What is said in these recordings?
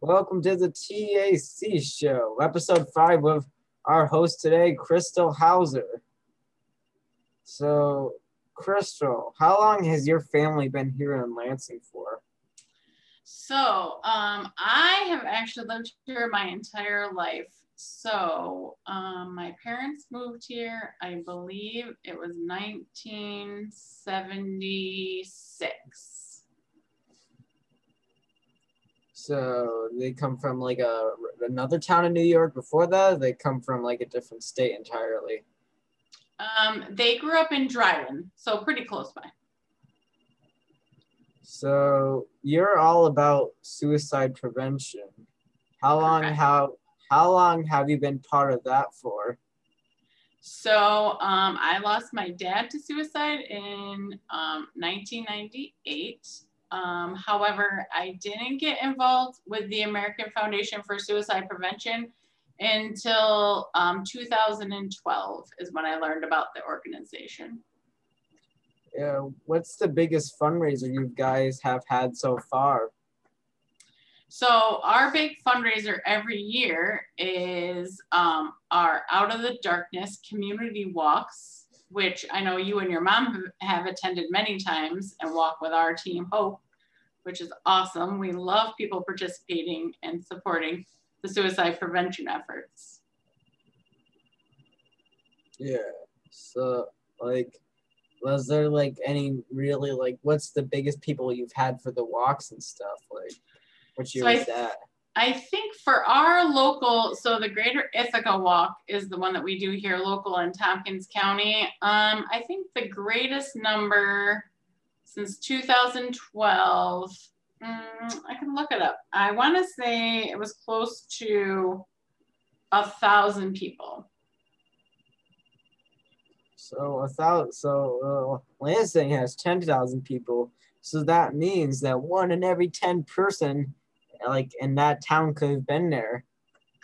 Welcome to the TAC show, episode five with our host today, Crystal Hauser. So, Crystal, how long has your family been here in Lansing for? So, um, I have actually lived here my entire life. So, um, my parents moved here, I believe it was 1976. So they come from like a another town in New York before that. They come from like a different state entirely. Um, they grew up in Dryden, so pretty close by. So you're all about suicide prevention. How long how how long have you been part of that for? So um, I lost my dad to suicide in um, 1998. Um, however, I didn't get involved with the American Foundation for Suicide Prevention until um, 2012 is when I learned about the organization. Yeah, what's the biggest fundraiser you guys have had so far? So our big fundraiser every year is um, our Out of the Darkness community walks which I know you and your mom have attended many times and walk with our team Hope, which is awesome. We love people participating and supporting the suicide prevention efforts. Yeah. So like was there like any really like what's the biggest people you've had for the walks and stuff? Like what year so was that? I think for our local, so the Greater Ithaca Walk is the one that we do here local in Tompkins County. Um, I think the greatest number since 2012, mm, I can look it up. I want to say it was close to a thousand people. So a thousand, so uh, Lansing has 10,000 people. So that means that one in every 10 person like and that town could have been there.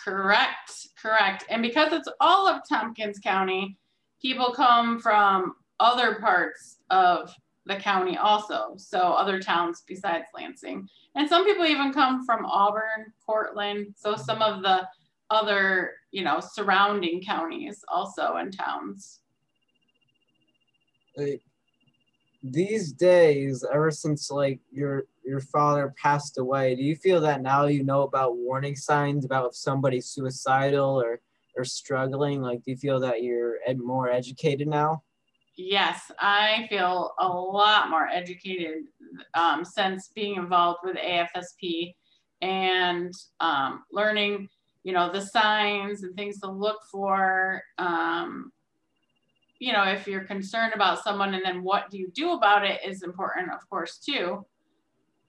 Correct, correct. And because it's all of Tompkins County, people come from other parts of the county also. So other towns besides Lansing. And some people even come from Auburn, Cortland. So some of the other, you know, surrounding counties also and towns. Like these days, ever since like your your father passed away, do you feel that now you know about warning signs about if somebody's suicidal or or struggling? Like, do you feel that you're ed- more educated now? Yes, I feel a lot more educated um, since being involved with AFSP and um, learning, you know, the signs and things to look for. Um, you know, if you're concerned about someone and then what do you do about it is important, of course, too.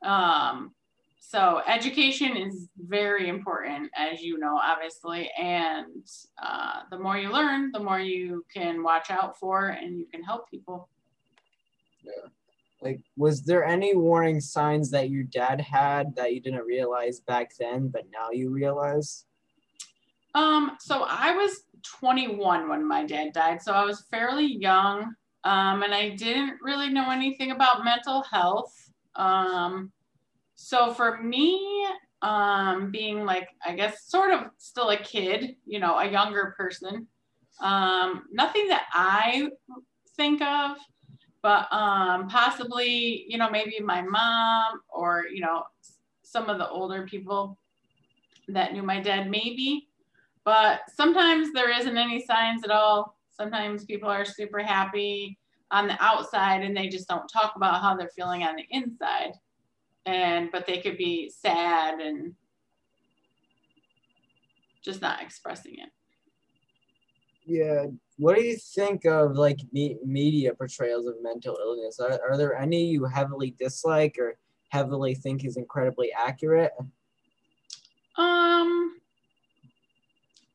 Um, so education is very important, as you know, obviously. And uh, the more you learn, the more you can watch out for and you can help people. Yeah. Like, was there any warning signs that your dad had that you didn't realize back then, but now you realize? Um, so I was 21 when my dad died, so I was fairly young, um, and I didn't really know anything about mental health. Um, so for me, um, being like, I guess, sort of still a kid, you know, a younger person, um, nothing that I think of, but um, possibly, you know, maybe my mom or, you know, some of the older people that knew my dad, maybe. But sometimes there isn't any signs at all. Sometimes people are super happy on the outside and they just don't talk about how they're feeling on the inside and but they could be sad and just not expressing it. Yeah. What do you think of like me- media portrayals of mental illness? Are, are there any you heavily dislike or heavily think is incredibly accurate? Um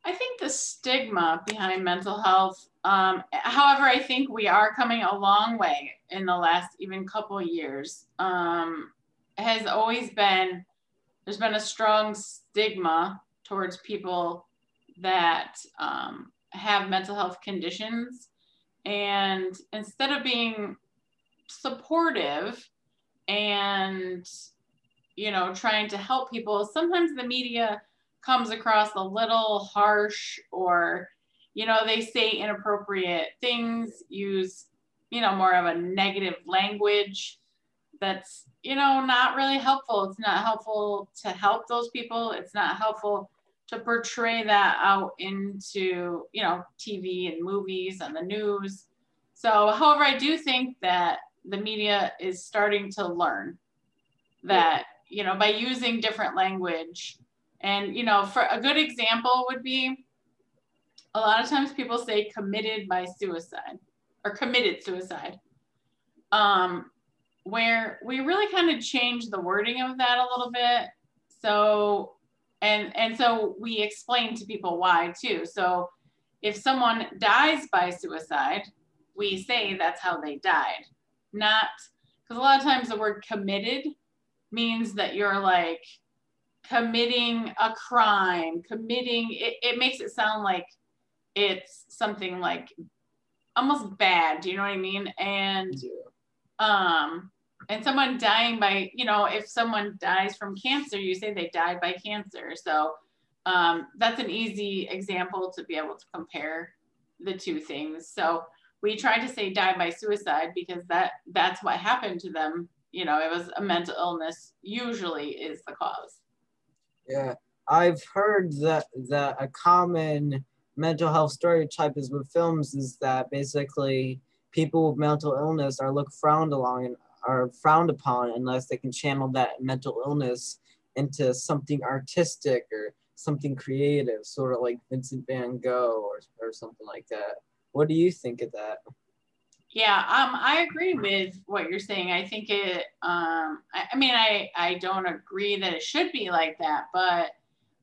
i think the stigma behind mental health um, however i think we are coming a long way in the last even couple years. Um, has always been there's been a strong stigma towards people that um, have mental health conditions. And instead of being supportive and you know, trying to help people, sometimes the media comes across a little harsh or, you know, they say inappropriate things, use, you know, more of a negative language that's, you know, not really helpful. It's not helpful to help those people. It's not helpful to portray that out into, you know, TV and movies and the news. So, however, I do think that the media is starting to learn that, you know, by using different language. And, you know, for a good example would be a lot of times people say committed by suicide or committed suicide. Um, where we really kind of changed the wording of that a little bit. So and and so we explain to people why too. So if someone dies by suicide we say that's how they died. Not because a lot of times the word committed means that you're like committing a crime committing it, it makes it sound like it's something like almost bad do you know what i mean? And um and someone dying by you know if someone dies from cancer you say they died by cancer. So um, that's an easy example to be able to compare the two things. So we try to say die by suicide because that that's what happened to them. You know it was a mental illness usually is the cause. Yeah i've heard that that a common mental health stereotype is with films is that basically people with mental illness are looked frowned along and are frowned upon unless they can channel that mental illness into something artistic or something creative, sort of like Vincent van Gogh or, or something like that. What do you think of that? Yeah, um, I agree with what you're saying. I think it. Um, I, I mean, I I don't agree that it should be like that, but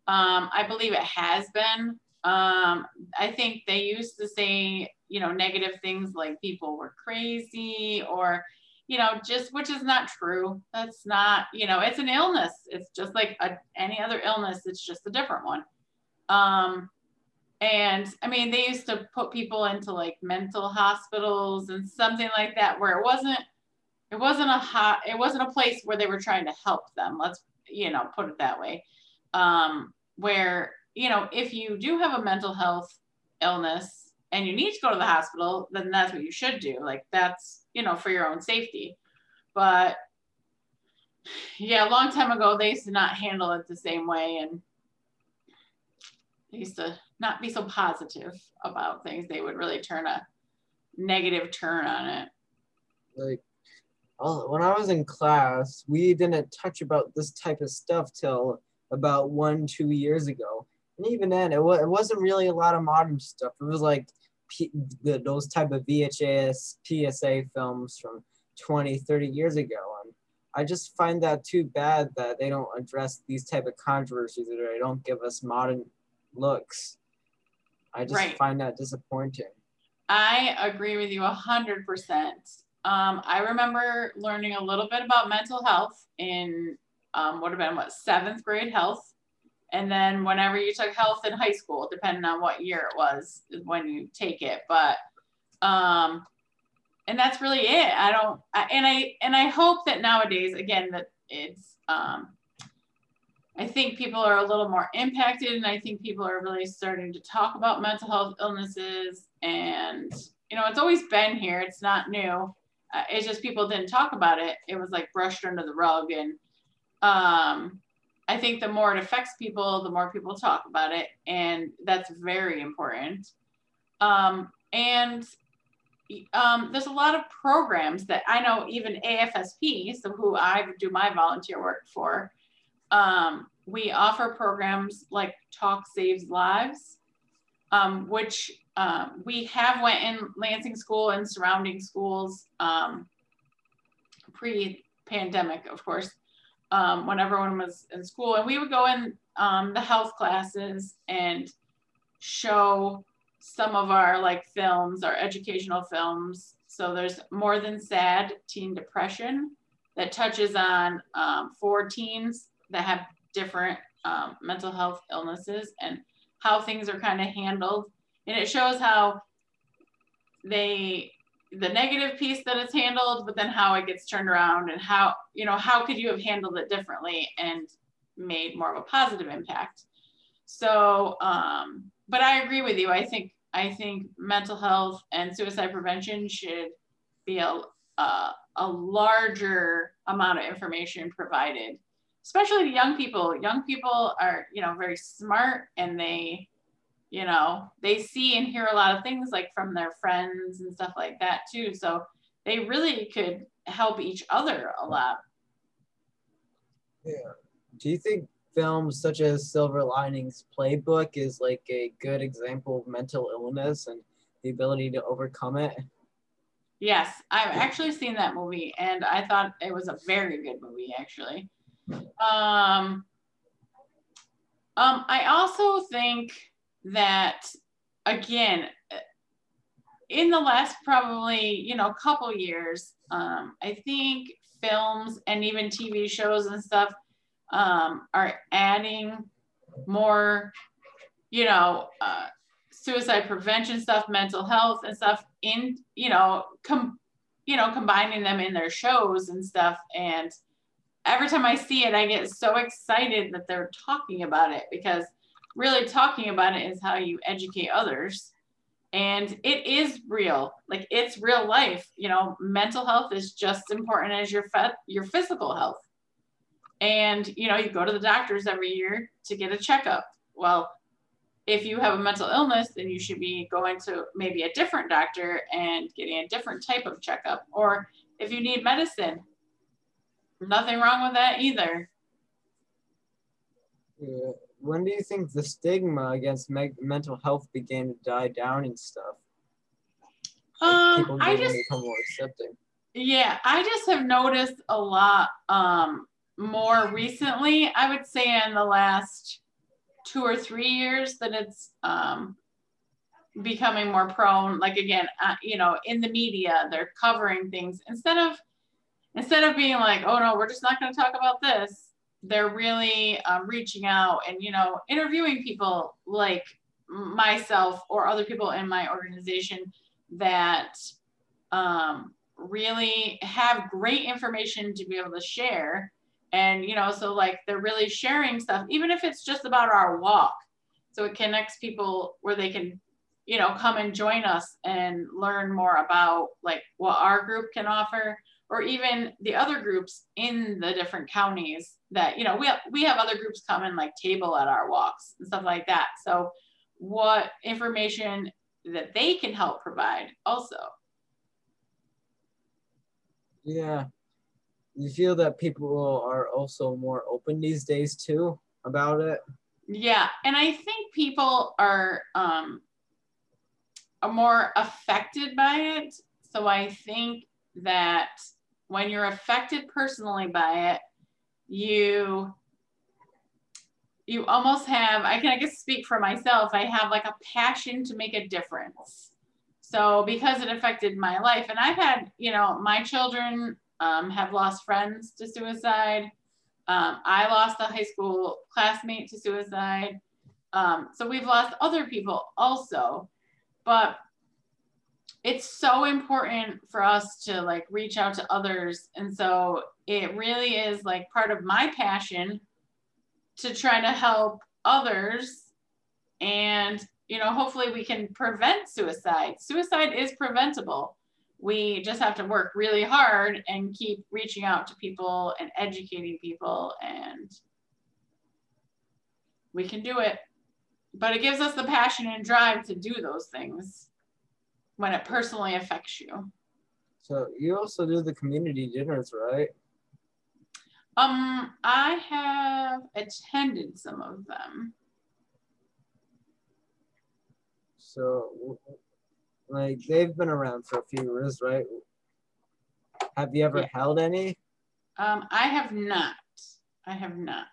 um, I believe it has been. Um, I think they used to say, you know, negative things like people were crazy or you know, just which is not true. That's not, you know, it's an illness. It's just like a, any other illness. It's just a different one. Um, and I mean, they used to put people into like mental hospitals and something like that, where it wasn't, it wasn't a hot, it wasn't a place where they were trying to help them. Let's, you know, put it that way. Um, where, you know, if you do have a mental health illness and you need to go to the hospital, then that's what you should do. Like that's you know, for your own safety. But yeah, a long time ago, they used to not handle it the same way. And they used to not be so positive about things. They would really turn a negative turn on it. Like, oh, when I was in class, we didn't touch about this type of stuff till about one, two years ago. And even then, it, w- it wasn't really a lot of modern stuff. It was like P- the, those type of VHS PSA films from 20, 30 years ago. And I just find that too bad that they don't address these type of controversies or they don't give us modern looks. I just right. find that disappointing. I agree with you a hundred percent. Um, I remember learning a little bit about mental health in um, what have been what seventh grade health and then whenever you took health in high school, depending on what year it was, when you take it. But um, and that's really it. I don't, I, and I and I hope that nowadays, again, that it's. Um, I think people are a little more impacted, and I think people are really starting to talk about mental health illnesses. And you know, it's always been here. It's not new. Uh, it's just people didn't talk about it. It was like brushed under the rug, and um, I think the more it affects people, the more people talk about it. And that's very important. Um, and um, there's a lot of programs that I know even AFSP, so who I do my volunteer work for, um, we offer programs like Talk Saves Lives, um, which um, we have went in Lansing School and surrounding schools um, pre-pandemic, of course, um, when everyone was in school. And we would go in um, the health classes and show some of our like films, our educational films. So there's More Than Sad Teen Depression that touches on um, four teens that have different um, mental health illnesses and how things are kind of handled. And it shows how they the negative piece that it's handled, but then how it gets turned around and how, you know, how could you have handled it differently and made more of a positive impact. So, um, but I agree with you. I think I think mental health and suicide prevention should be a, a, a larger amount of information provided, especially to young people. Young people are, you know, very smart and they, you know, they see and hear a lot of things like from their friends and stuff like that too. So they really could help each other a lot. Yeah. Do you think films such as Silver Linings Playbook is like a good example of mental illness and the ability to overcome it. Yes, I've actually seen that movie and I thought it was a very good movie actually. Um, um, I also think that again, in the last probably, you know, couple years, um, I think films and even TV shows and stuff um, are adding more, you know, uh, suicide prevention stuff, mental health and stuff in, you know, com- you know, combining them in their shows and stuff. And every time I see it, I get so excited that they're talking about it because really talking about it is how you educate others. And it is real, like it's real life. You know, mental health is just important as your fe- your physical health and you know you go to the doctors every year to get a checkup well if you have a mental illness then you should be going to maybe a different doctor and getting a different type of checkup or if you need medicine nothing wrong with that either yeah. When do you think the stigma against me- mental health began to die down and stuff like um, i just become more accepting yeah i just have noticed a lot um more recently, I would say in the last two or three years that it's um, becoming more prone. Like again, uh, you know, in the media, they're covering things instead of instead of being like, oh no, we're just not going to talk about this. They're really um, reaching out and you know interviewing people like myself or other people in my organization that um, really have great information to be able to share and, you know, so like they're really sharing stuff, even if it's just about our walk. So it connects people where they can, you know, come and join us and learn more about like what our group can offer or even the other groups in the different counties that, you know, we have, we have other groups come and like table at our walks and stuff like that. So what information that they can help provide also. Yeah, you feel that people are also more open these days too about it yeah and i think people are um are more affected by it so i think that when you're affected personally by it you you almost have i can i guess speak for myself i have like a passion to make a difference so because it affected my life and i've had you know my children um, have lost friends to suicide. Um, I lost a high school classmate to suicide. Um, so we've lost other people also. But it's so important for us to like reach out to others. And so it really is like part of my passion to try to help others. And, you know, hopefully we can prevent suicide. Suicide is preventable we just have to work really hard and keep reaching out to people and educating people and we can do it but it gives us the passion and drive to do those things when it personally affects you so you also do the community dinners right um i have attended some of them so like they've been around for a few years, right? Have you ever yeah. held any? Um, I have not. I have not.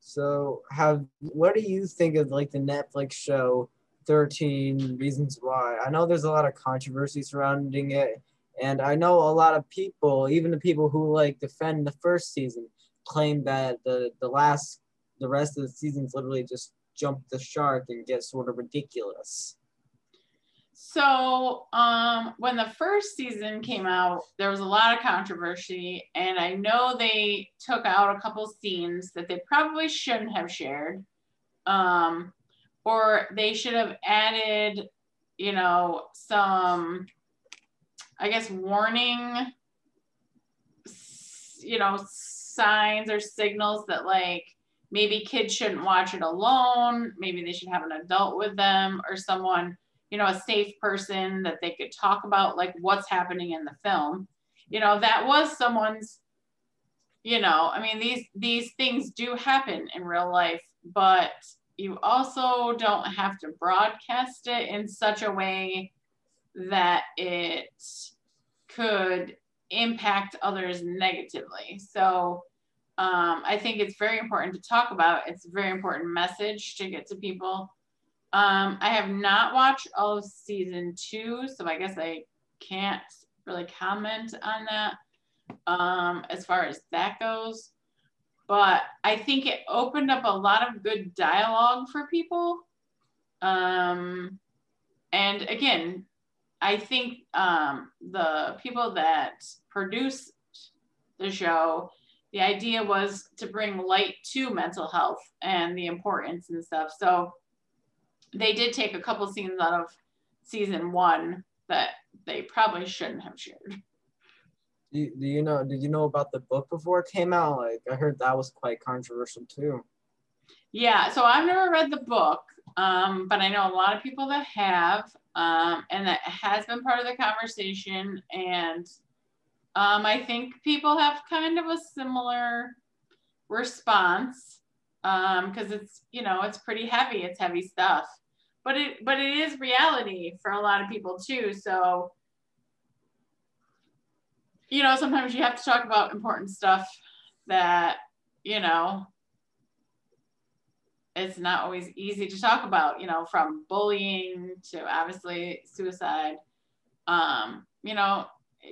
So, have what do you think of like the Netflix show 13 Reasons Why? I know there's a lot of controversy surrounding it, and I know a lot of people, even the people who like defend the first season, claim that the the last the rest of the season's literally just jump the shark and get sort of ridiculous. So um, when the first season came out, there was a lot of controversy, and I know they took out a couple scenes that they probably shouldn't have shared, um, or they should have added, you know, some, I guess, warning, you know, signs or signals that like maybe kids shouldn't watch it alone, maybe they should have an adult with them or someone you know, a safe person that they could talk about like what's happening in the film. You know, that was someone's, you know, I mean, these these things do happen in real life, but you also don't have to broadcast it in such a way that it could impact others negatively. So um, I think it's very important to talk about. It's a very important message to get to people. Um, I have not watched all of season two, so I guess I can't really comment on that um, as far as that goes. But I think it opened up a lot of good dialogue for people. Um, and again, I think um, the people that produced the show, the idea was to bring light to mental health and the importance and stuff. So they did take a couple scenes out of season one that they probably shouldn't have shared. Do you, do you know? Did you know about the book before it came out? Like I heard that was quite controversial too. Yeah, so I've never read the book, um, but I know a lot of people that have, um, and that has been part of the conversation. And um, I think people have kind of a similar response because um, it's you know it's pretty heavy. It's heavy stuff but it but it is reality for a lot of people too so you know sometimes you have to talk about important stuff that you know it's not always easy to talk about you know from bullying to obviously suicide. Um you know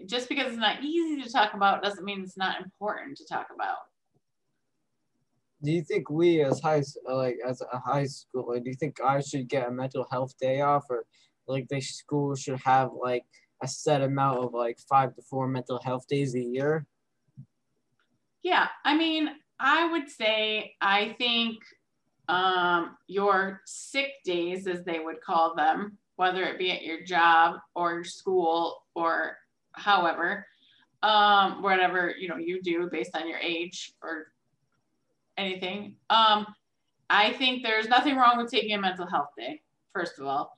just because it's not easy to talk about doesn't mean it's not important to talk about. Do you think we as high like as a high school do you think I should get a mental health day off or like the school should have like a set amount of like five to four mental health days a year yeah i mean i would say i think um, your sick days as they would call them whether it be at your job or your school or however um, whatever you know you do based on your age or anything. Um, I think there's nothing wrong with taking a mental health day, first of all.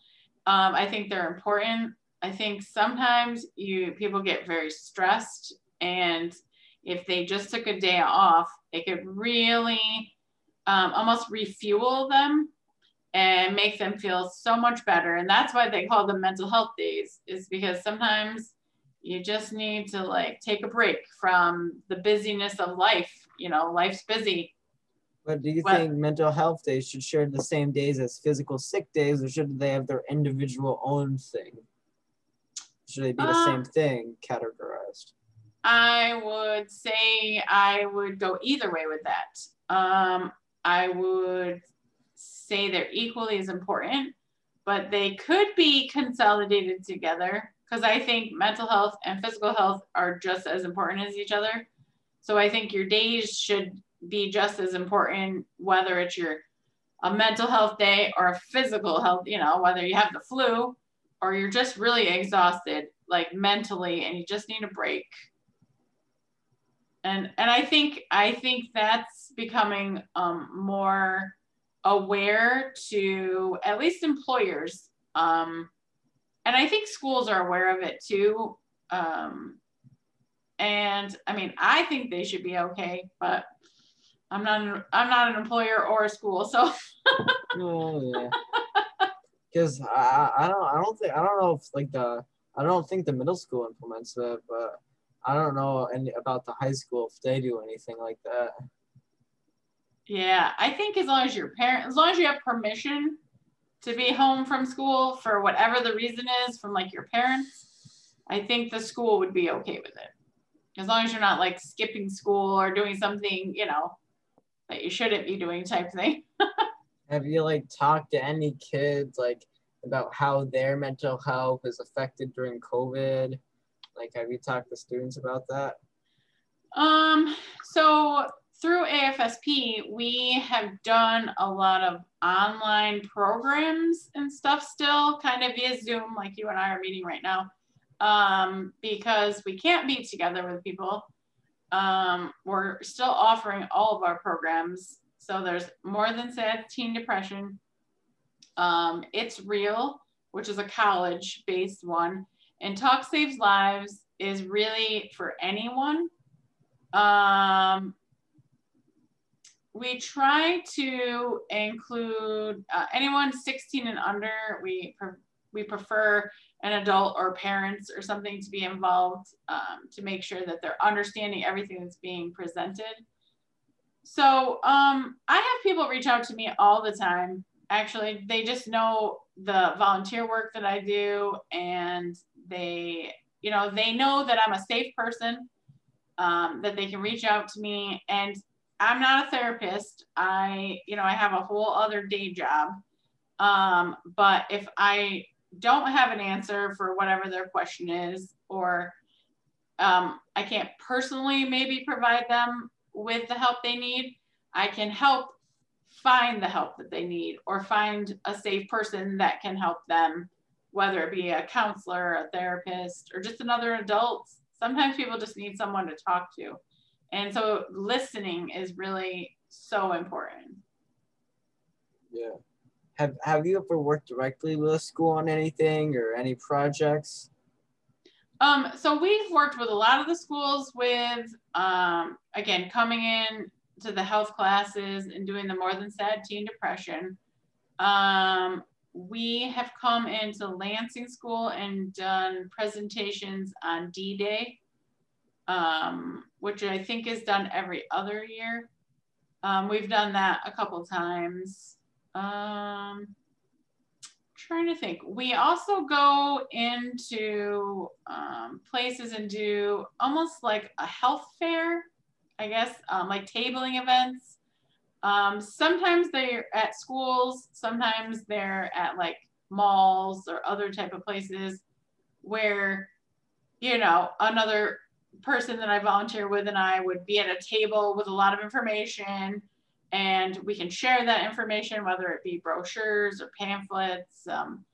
Um, I think they're important. I think sometimes you people get very stressed and if they just took a day off, it could really um, almost refuel them and make them feel so much better. And that's why they call them mental health days, is because sometimes you just need to like take a break from the busyness of life. You know, life's busy. But do you well, think mental health days should share the same days as physical sick days, or should they have their individual own thing? Should they be the uh, same thing categorized? I would say I would go either way with that. Um, I would say they're equally as important, but they could be consolidated together because I think mental health and physical health are just as important as each other. So I think your days should be just as important, whether it's your a mental health day or a physical health, you know, whether you have the flu or you're just really exhausted, like mentally, and you just need a break. And and I think I think that's becoming um, more aware to at least employers. Um, and I think schools are aware of it too. Um, and I mean, I think they should be okay, but I'm not an, I'm not an employer or a school, so. oh yeah. Because I, I don't I don't think I don't know if like the I don't think the middle school implements that, but I don't know any about the high school if they do anything like that. Yeah, I think as long as your parent, as long as you have permission to be home from school for whatever the reason is from like your parents, I think the school would be okay with it. As long as you're not like skipping school or doing something, you know, that you shouldn't be doing type thing. Have you like talked to any kids like about how their mental health is affected during COVID? Like, have you talked to students about that? Um, so through AFSP, we have done a lot of online programs and stuff still, kind of via Zoom, like you and I are meeting right now, um, because we can't be together with people. Um, we're still offering all of our programs. So there's more than sad teen depression. Um, it's real, which is a college-based one, and Talk Saves Lives is really for anyone. Um, we try to include uh, anyone 16 and under. We pre we prefer an adult or parents or something to be involved um, to make sure that they're understanding everything that's being presented. So um, I have people reach out to me all the time. Actually, they just know the volunteer work that I do, and they, you know, they know that I'm a safe person, um, that they can reach out to me, and I'm not a therapist. I, you know, I have a whole other day job. Um, but if I don't have an answer for whatever their question is, or um, I can't personally maybe provide them with the help they need, I can help find the help that they need or find a safe person that can help them, whether it be a counselor, a therapist, or just another adult. Sometimes people just need someone to talk to. And so listening is really so important. Yeah. Have have you ever worked directly with a school on anything or any projects? Um, so we've worked with a lot of the schools with um, again coming in to the health classes and doing the more than sad teen depression. Um, we have come into Lansing School and done presentations on D-Day um, which I think is done every other year. Um, we've done that a couple times. Um, trying to think. We also go into um, places and do almost like a health fair, I guess, um, like tabling events. Um, sometimes they're at schools, sometimes they're at like malls or other type of places where, you know, another person that I volunteer with and I would be at a table with a lot of information and we can share that information, whether it be brochures or pamphlets, um,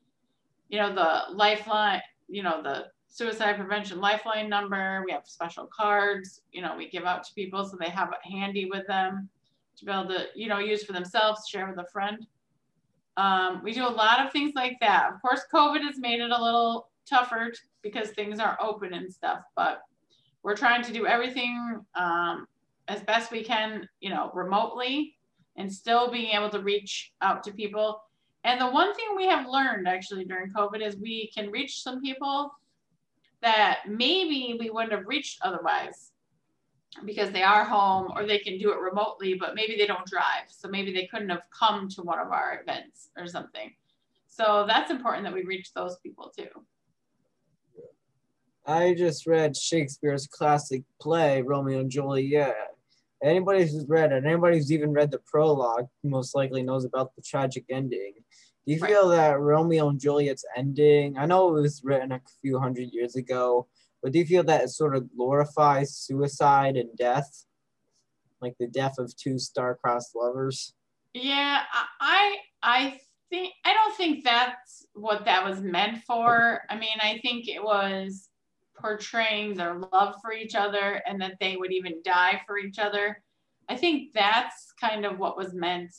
you know, the lifeline, you know, the suicide prevention lifeline number. We have special cards, you know, we give out to people so they have it handy with them to be able to, you know, use for themselves, share with a friend. Um, we do a lot of things like that. Of course, COVID has made it a little tougher because things aren't open and stuff, but we're trying to do everything um, as best we can, you know, remotely and still being able to reach out to people. And the one thing we have learned actually during COVID is we can reach some people that maybe we wouldn't have reached otherwise because they are home or they can do it remotely, but maybe they don't drive. So maybe they couldn't have come to one of our events or something. So that's important that we reach those people too. I just read Shakespeare's classic play, Romeo and Juliet. Anybody who's read it, anybody who's even read the prologue, most likely knows about the tragic ending. Do you right. feel that Romeo and Juliet's ending, I know it was written a few hundred years ago, but do you feel that it sort of glorifies suicide and death? Like the death of two star-crossed lovers? Yeah, I I think I don't think that's what that was meant for. I mean, I think it was portraying their love for each other and that they would even die for each other. I think that's kind of what was meant.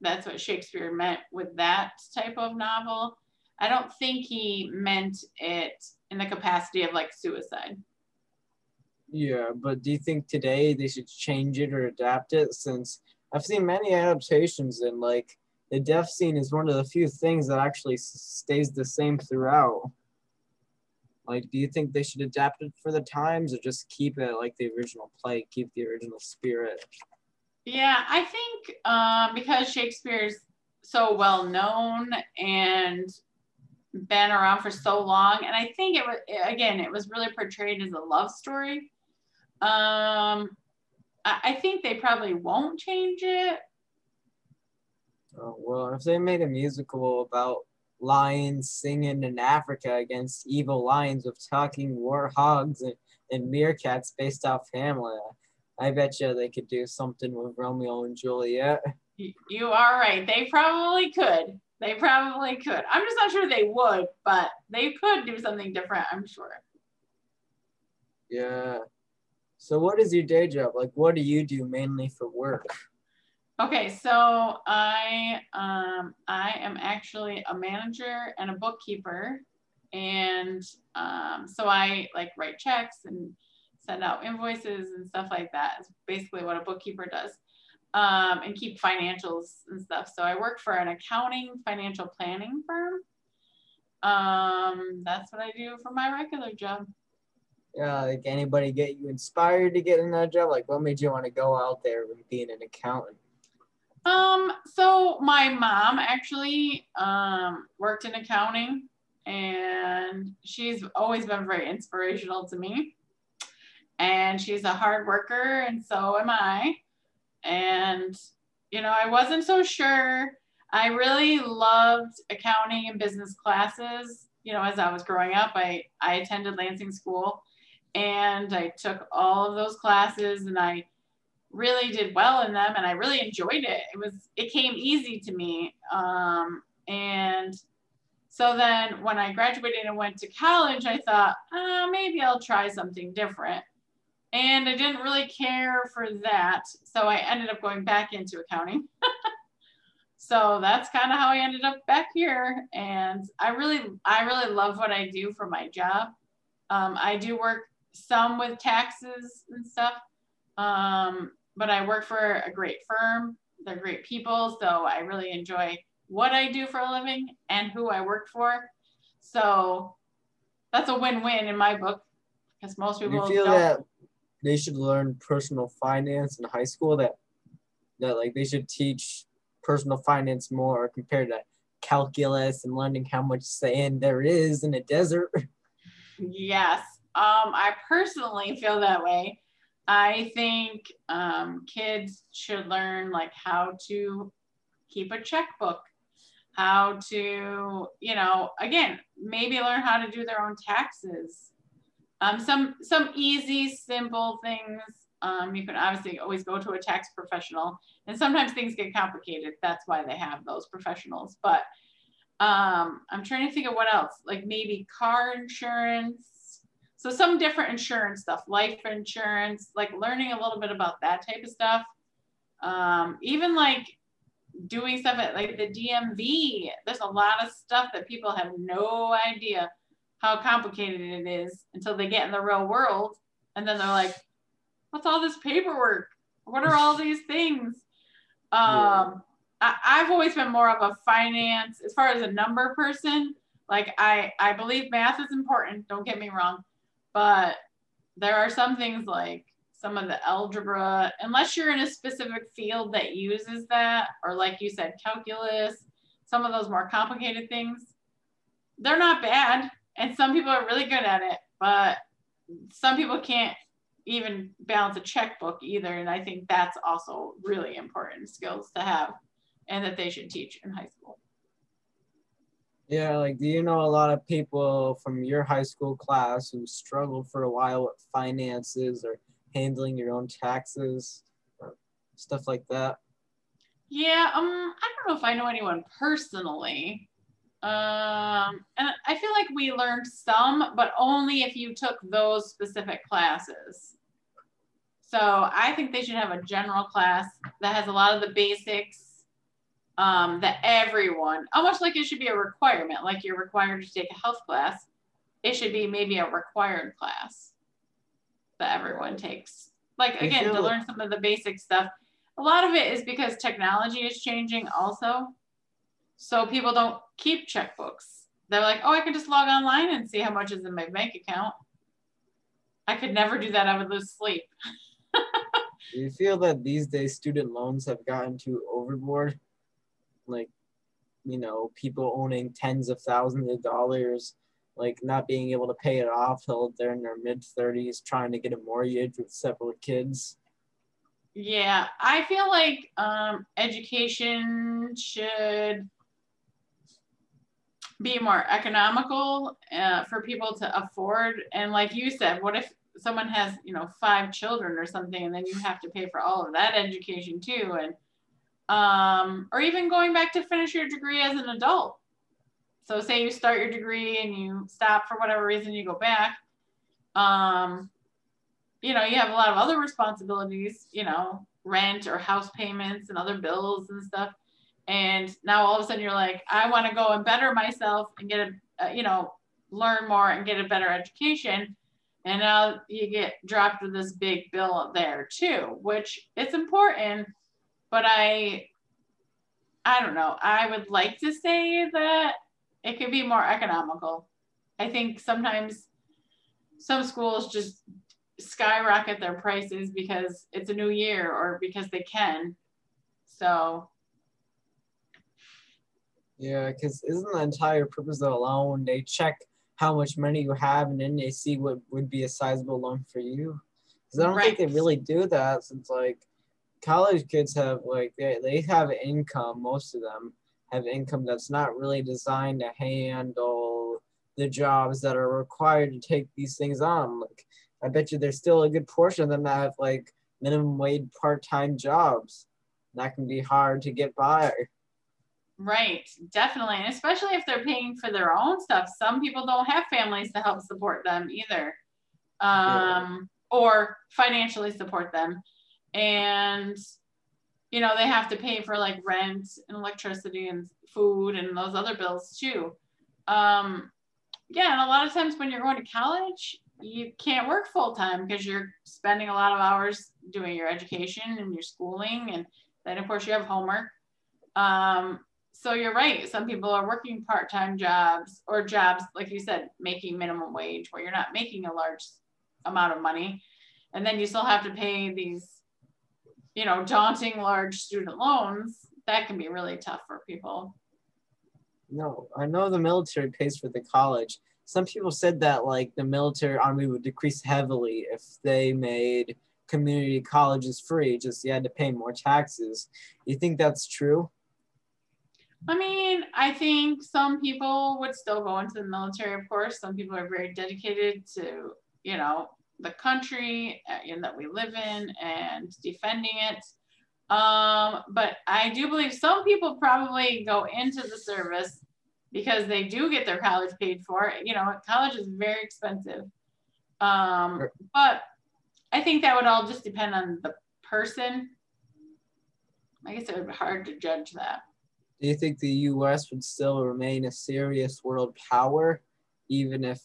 That's what Shakespeare meant with that type of novel. I don't think he meant it in the capacity of like suicide. Yeah, but do you think today they should change it or adapt it? Since I've seen many adaptations and like the death scene is one of the few things that actually stays the same throughout. Like, do you think they should adapt it for the times or just keep it like the original play, keep the original spirit? Yeah, I think um, because Shakespeare's so well known and been around for so long, and I think it was again, it was really portrayed as a love story. Um, I, I think they probably won't change it. Oh, well, if they made a musical about lions singing in Africa against evil lions with talking warthogs and, and meerkats based off Hamlet. I bet you they could do something with Romeo and Juliet. You are right. They probably could. They probably could. I'm just not sure they would, but they could do something different, I'm sure. Yeah. So what is your day job? Like what do you do mainly for work? Okay, so I um I am actually a manager and a bookkeeper and um so I like write checks and send out invoices and stuff like that. It's basically what a bookkeeper does. Um, and keep financials and stuff. So I work for an accounting financial planning firm. Um, that's what I do for my regular job. Yeah, like anybody get you inspired to get in that job? Like what made you want to go out there and being an accountant? Um, so my mom actually um worked in accounting and she's always been very inspirational to me and she's a hard worker and so am I. And you know, I wasn't so sure. I really loved accounting and business classes. You know, as I was growing up, I I attended Lansing School and I took all of those classes and I really did well in them and I really enjoyed it. It was it came easy to me. Um, and so then when I graduated and went to college, I thought, uh, maybe I'll try something different and I didn't really care for that. So I ended up going back into accounting. so that's kind of how I ended up back here. And I really, I really love what I do for my job. Um, I do work some with taxes and stuff, um, but I work for a great firm. They're great people. So I really enjoy what I do for a living and who I work for. So that's a win-win in my book because most people you feel don't. that they should learn personal finance in high school that that like they should teach personal finance more compared to calculus and learning how much sand there is in a desert. Yes. Um, I personally feel that way. I think um, kids should learn like how to keep a checkbook, how to, you know, again, maybe learn how to do their own taxes, um, some some easy, simple things. Um, you can obviously always go to a tax professional, and sometimes things get complicated. That's why they have those professionals. But um, I'm trying to think of what else, like maybe car insurance. So some different insurance stuff, life insurance, like learning a little bit about that type of stuff. Um, even like doing stuff at like the DMV. There's a lot of stuff that people have no idea how complicated it is until they get in the real world. And then they're like, what's all this paperwork? What are all these things? Um, I, I've always been more of a finance, as far as a number person. Like I, I believe math is important. Don't get me wrong, but there are some things like some of the algebra, unless you're in a specific field that uses that, or like you said, calculus, some of those more complicated things, they're not bad and some people are really good at it, but some people can't even balance a checkbook either. And I think that's also really important skills to have and that they should teach in high school. Yeah, like do you know a lot of people from your high school class who struggled for a while with finances or handling your own taxes or stuff like that? Yeah, um, I don't know if I know anyone personally, um, and I feel like we learned some, but only if you took those specific classes. So I think they should have a general class that has a lot of the basics um, that everyone, almost like it should be a requirement, like you're required to take a health class. It should be maybe a required class that everyone takes. Like again, to learn some of the basic stuff. A lot of it is because technology is changing also. So people don't keep checkbooks. They're like, oh, I can just log online and see how much is in my bank account. I could never do that. I would lose sleep. do you feel that these days student loans have gotten too overboard? Like, you know, people owning tens of thousands of dollars, like not being able to pay it off till they're in their mid 30s, trying to get a mortgage with several kids. Yeah, I feel like um, education should be more economical uh, for people to afford. And like you said, what if someone has, you know, five children or something, and then you have to pay for all of that education too, and um, or even going back to finish your degree as an adult. So say you start your degree and you stop for whatever reason, you go back. Um, you know, you have a lot of other responsibilities, you know, rent or house payments and other bills and stuff. And now all of a sudden you're like, I want to go and better myself and get a, you know, learn more and get a better education. And now you get dropped with this big bill there too, which it's important, but I, I don't know. I would like to say that it could be more economical. I think sometimes some schools just skyrocket their prices because it's a new year or because they can. So. Yeah, because isn't the entire purpose of a loan they check how much money you have and then they see what would be a sizable loan for you? Because I don't right. think they really do that since like college kids have like they, they have income, most of them have income that's not really designed to handle the jobs that are required to take these things on. Like I bet you there's still a good portion of them that have like minimum wage part-time jobs. That can be hard to get by. Right, definitely. And especially if they're paying for their own stuff. Some people don't have families to help support them either. Um, yeah. or financially support them. And you know, they have to pay for like rent and electricity and food and those other bills too. Um, yeah, and a lot of times when you're going to college, you can't work full time because you're spending a lot of hours doing your education and your schooling and then of course you have homework um, so you're right. Some people are working part-time jobs or jobs like you said making minimum wage where you're not making a large amount of money. And then you still have to pay these you know daunting large student loans. That can be really tough for people. No i know the military pays for the college. Some people said that like the military army would decrease heavily if they made community colleges free. Just you had to pay more taxes. You think that's true i mean i think some people would still go into the military of course some people are very dedicated to you know the country uh, that we live in and defending it um, but i do believe some people probably go into the service because they do get their college paid for. You know, college is very expensive. Um, but I think that would all just depend on the person. I guess it would be hard to judge that. Do you think the U.S. would still remain a serious world power, even if,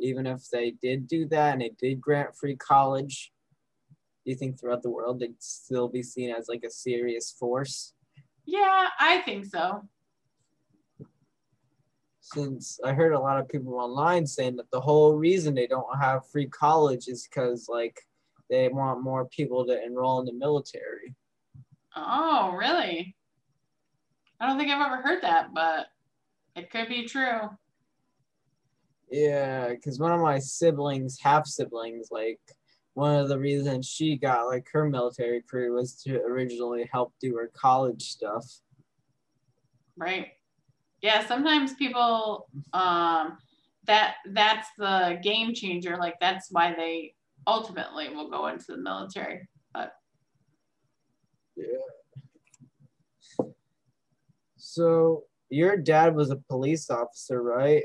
even if they did do that and they did grant free college? Do you think throughout the world they'd still be seen as like a serious force? Yeah, I think so since I heard a lot of people online saying that the whole reason they don't have free college is because like they want more people to enroll in the military. Oh, really? I don't think I've ever heard that, but it could be true. Yeah, because one of my siblings, half siblings, like one of the reasons she got like her military career was to originally help do her college stuff. Right yeah sometimes people um that that's the game changer like that's why they ultimately will go into the military but yeah so your dad was a police officer right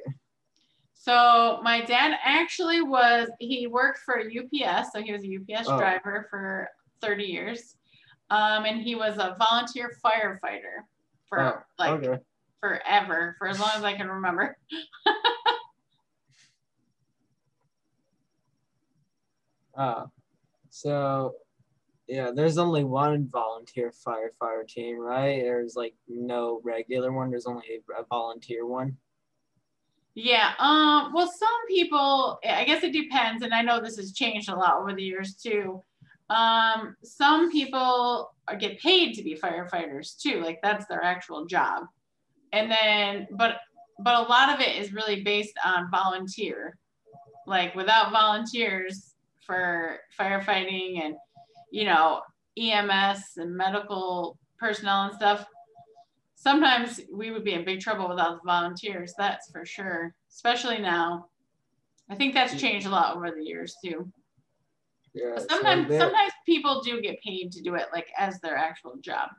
so my dad actually was he worked for ups so he was a ups oh. driver for 30 years um, and he was a volunteer firefighter for oh, like okay forever, for as long as I can remember. uh, so yeah, there's only one volunteer firefighter team, right? There's like no regular one. There's only a volunteer one. Yeah. Um. Well, some people, I guess it depends, and I know this has changed a lot over the years too. Um. Some people get paid to be firefighters too. Like that's their actual job and then but but a lot of it is really based on volunteer like without volunteers for firefighting and you know ems and medical personnel and stuff sometimes we would be in big trouble without the volunteers. That's for sure, especially now. I think that's changed a lot over the years too. Yeah. But sometimes, that- sometimes people do get paid to do it like as their actual job.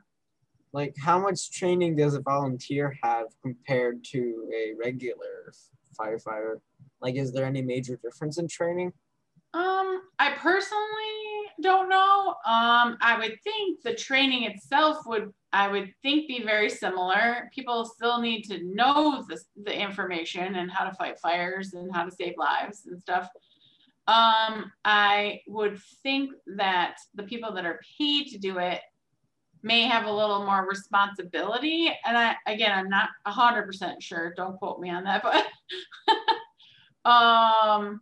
like how much training does a volunteer have compared to a regular firefighter? Like, is there any major difference in training? Um, I personally don't know. Um, I would think the training itself would, I would think, be very similar. People still need to know the, the information and how to fight fires and how to save lives and stuff. Um, I would think that the people that are paid to do it may have a little more responsibility. And I, again, I'm not hundred percent sure. Don't quote me on that, but um,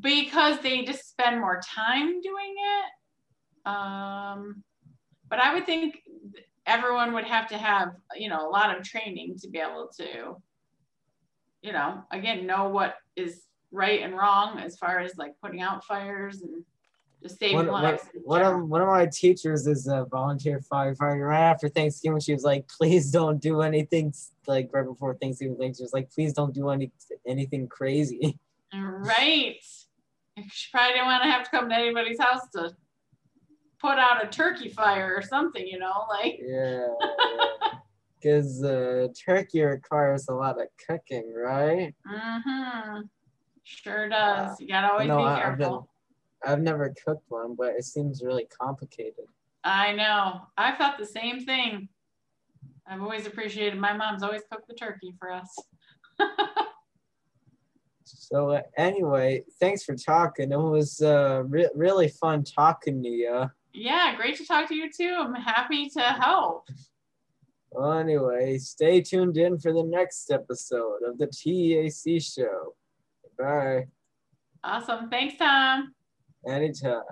because they just spend more time doing it. Um, but I would think everyone would have to have, you know, a lot of training to be able to, you know, again, know what is right and wrong as far as like putting out fires and just saving One, one, lives. in one of one of my teachers is a volunteer firefighter. Right after Thanksgiving, she was like, "Please don't do anything." Like right before Thanksgiving, she was like, "Please don't do any anything crazy." Right. She probably didn't want to have to come to anybody's house to put out a turkey fire or something, you know, like Yeah. Because uh, turkey requires a lot of cooking, right? mm-hmm. Sure does. You gotta always No, be I- I've been- careful. I've never cooked one, but it seems really complicated. I know. I thought the same thing. I've always appreciated my mom's always cooked the turkey for us. So uh, anyway, thanks for talking. It was uh, re- really fun talking to you. Yeah, great to talk to you too. I'm happy to help. Well, anyway, stay tuned in for the next episode of the TEAC show. Bye. Awesome. Thanks, Tom. Anytime.